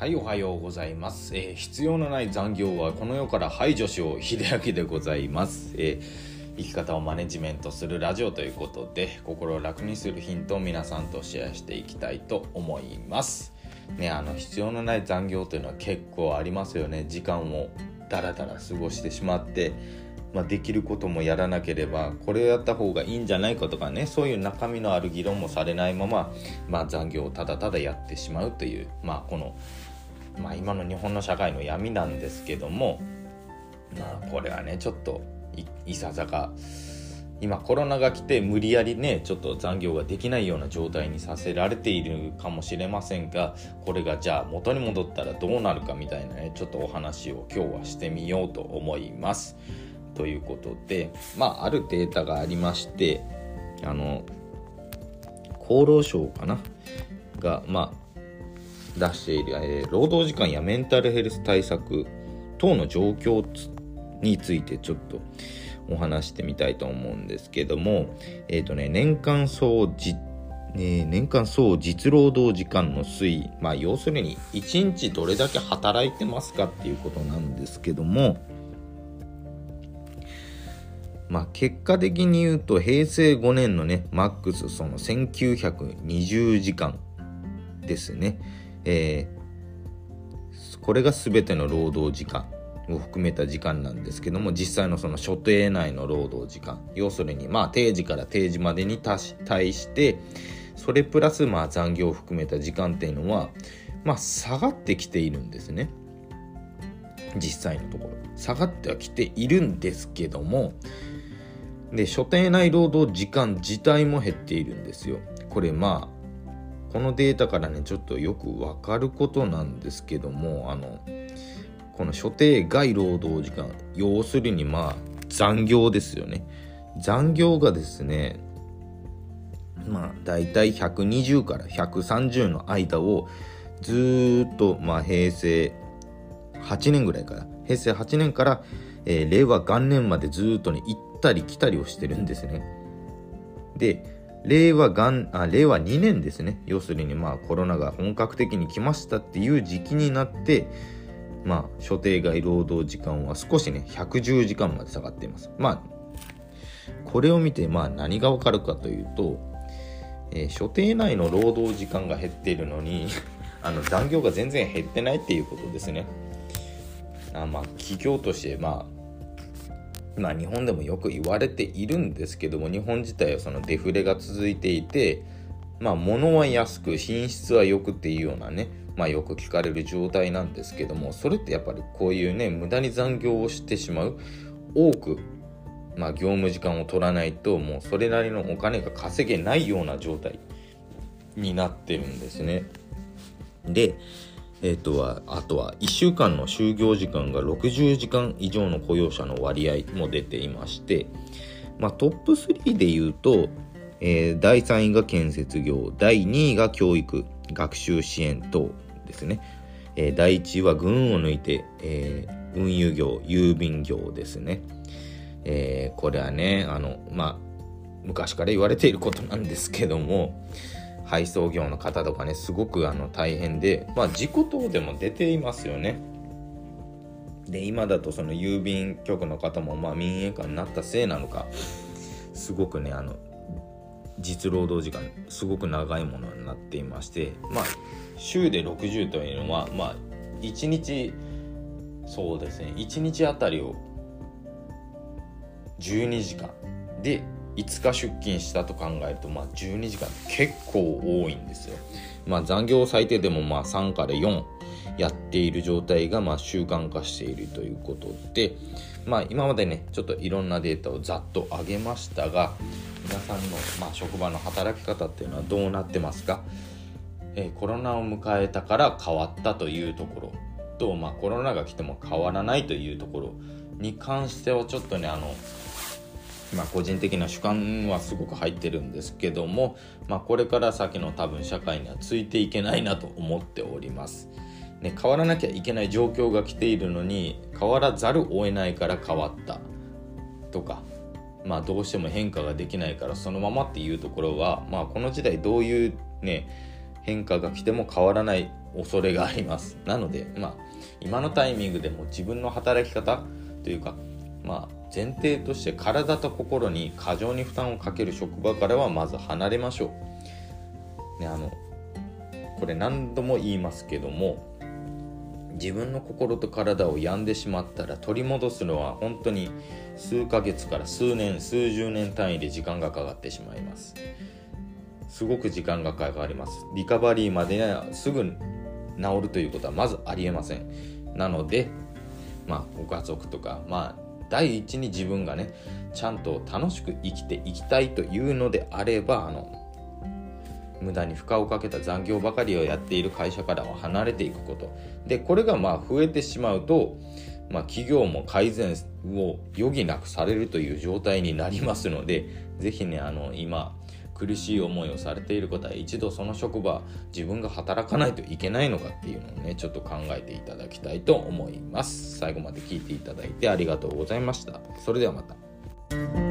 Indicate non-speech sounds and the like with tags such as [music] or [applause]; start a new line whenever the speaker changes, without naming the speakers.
はいおはようございます、えー必要のない残業はこの世から排除しよう秀明でございます、えー生き方をマネジメントするラジオということで心を楽にするヒントを皆さんとシェアしていきたいと思います。ねあの必要のない残業というのは結構ありますよね。時間をダラダラ過ごしてしまってまあ、できることもやらなければこれをやった方がいいんじゃないかとかねそういう中身のある議論もされないまま、まあ、残業をただただやってしまうという、まあ、この、まあ、今の日本の社会の闇なんですけども、まあ、これはねちょっといささか今コロナが来て無理やりねちょっと残業ができないような状態にさせられているかもしれませんがこれがじゃあ元に戻ったらどうなるかみたいなねちょっとお話を今日はしてみようと思います。ということで、まあ、あるデータがありましてあの厚労省かな？が、まあ、出している、えー労働時間やメンタルヘルス対策等の状況についてちょっとお話してみたいと思うんですけども、えーとね、年間総じね、年間総実労働時間の推移、まあ、要するに1日どれだけ働いてますかっていうことなんですけども、まあ、結果的に言うと平成5年のねマックスその1920時間ですね、えーこれが全ての労働時間を含めた時間なんですけども実際のその所定内の労働時間要するにまあ定時から定時までに対してそれプラスまあ残業を含めた時間っていうのはまあ下がってきているんですね。実際のところ。下がってはきているんですけどもで所定内労働時間自体も減っているんですよ。これまあこのデータからねちょっとよくわかることなんですけどもあのこの所定外労働時間要するにまあ残業ですよね。残業がですねまあ大体120から130の間をずーっとまあ平成8年ぐらいから平成8年から、えー令和元年までずーっとね行ったり来たりをしてるんですね。で令和元あ令和2年ですね。要するにまあコロナが本格的に来ましたっていう時期になってまあ所定外労働時間は少しね110時間まで下がっています。まあこれを見てまあ何がわかるかというと、えー所定内の労働時間が減っているのに [laughs] あの残業が全然減ってないっていうことですね。あまあ企業としてまあまあ日本でもよく言われているんですけども日本自体はそのデフレが続いていてまあ物は安く品質は良くっていうようなねまあよく聞かれる状態なんですけどもそれってやっぱりこういうね無駄に残業をしてしまう多くまあ業務時間を取らないともうそれなりのお金が稼げないような状態になってるんですね。で、えっとはあとは1週間の就業時間が60時間以上の雇用者の割合も出ていまして、まあ、トップ3で言うと、えー第3位が建設業第2位が教育学習支援等ですね、えー第1位は群を抜いて、えー運輸業郵便業ですね、えーこれはねあのまあ昔から言われていることなんですけども配送業の方とかねすごくあの大変でまあ事故等でも出ていますよね。で今だとその郵便局の方もまあ民営化になったせいなのかすごくねあの実労働時間すごく長いものになっていましてまあ週で60というのはまあ1日そうですね1日あたりを12時間で5日出勤したと考えると、まあ、12時間結構多いんですよ。まあ、残業最低でもまあ3から4やっている状態がまあ習慣化しているということで、まあ、今までねちょっといろんなデータをざっと上げましたが皆さんのまあ職場の働き方っていうのはどうなってますか、えーコロナを迎えたから変わったというところと、まあ、コロナが来ても変わらないというところに関してはちょっとねあのまあ、個人的な主観はすごく入ってるんですけども、まあ、これから先の多分社会にはついていけないなと思っております。ね、変わらなきゃいけない状況が来ているのに変わらざるを得ないから変わったとか、まあ、どうしても変化ができないからそのままっていうところは、まあ、この時代どういうね変化が来ても変わらない恐れがありますなのでまあ今のタイミングでも自分の働き方というかまあ前提として体と心に過剰に負担をかける職場からはまず離れましょう。ね、あのこれ何度も言いますけども自分の心と体を病んでしまったら取り戻すのは本当に数ヶ月から数年数十年単位で時間がかかってしまいます。すごく時間がかかります。リカバリーまでにはすぐ治るということはまずありえません。なのでまあご家族とかまあ第一に自分がねちゃんと楽しく生きていきたいというのであればあの無駄に負荷をかけた残業ばかりをやっている会社からは離れていくこと。でこれがまあ増えてしまうと、まあ、企業も改善を余儀なくされるという状態になりますので是非ねあの今苦しい思いをされている方は一度その職場自分が働かないといけないのかっていうのをねちょっと考えていただきたいと思います。最後まで聞いていただいてありがとうございました。それではまた。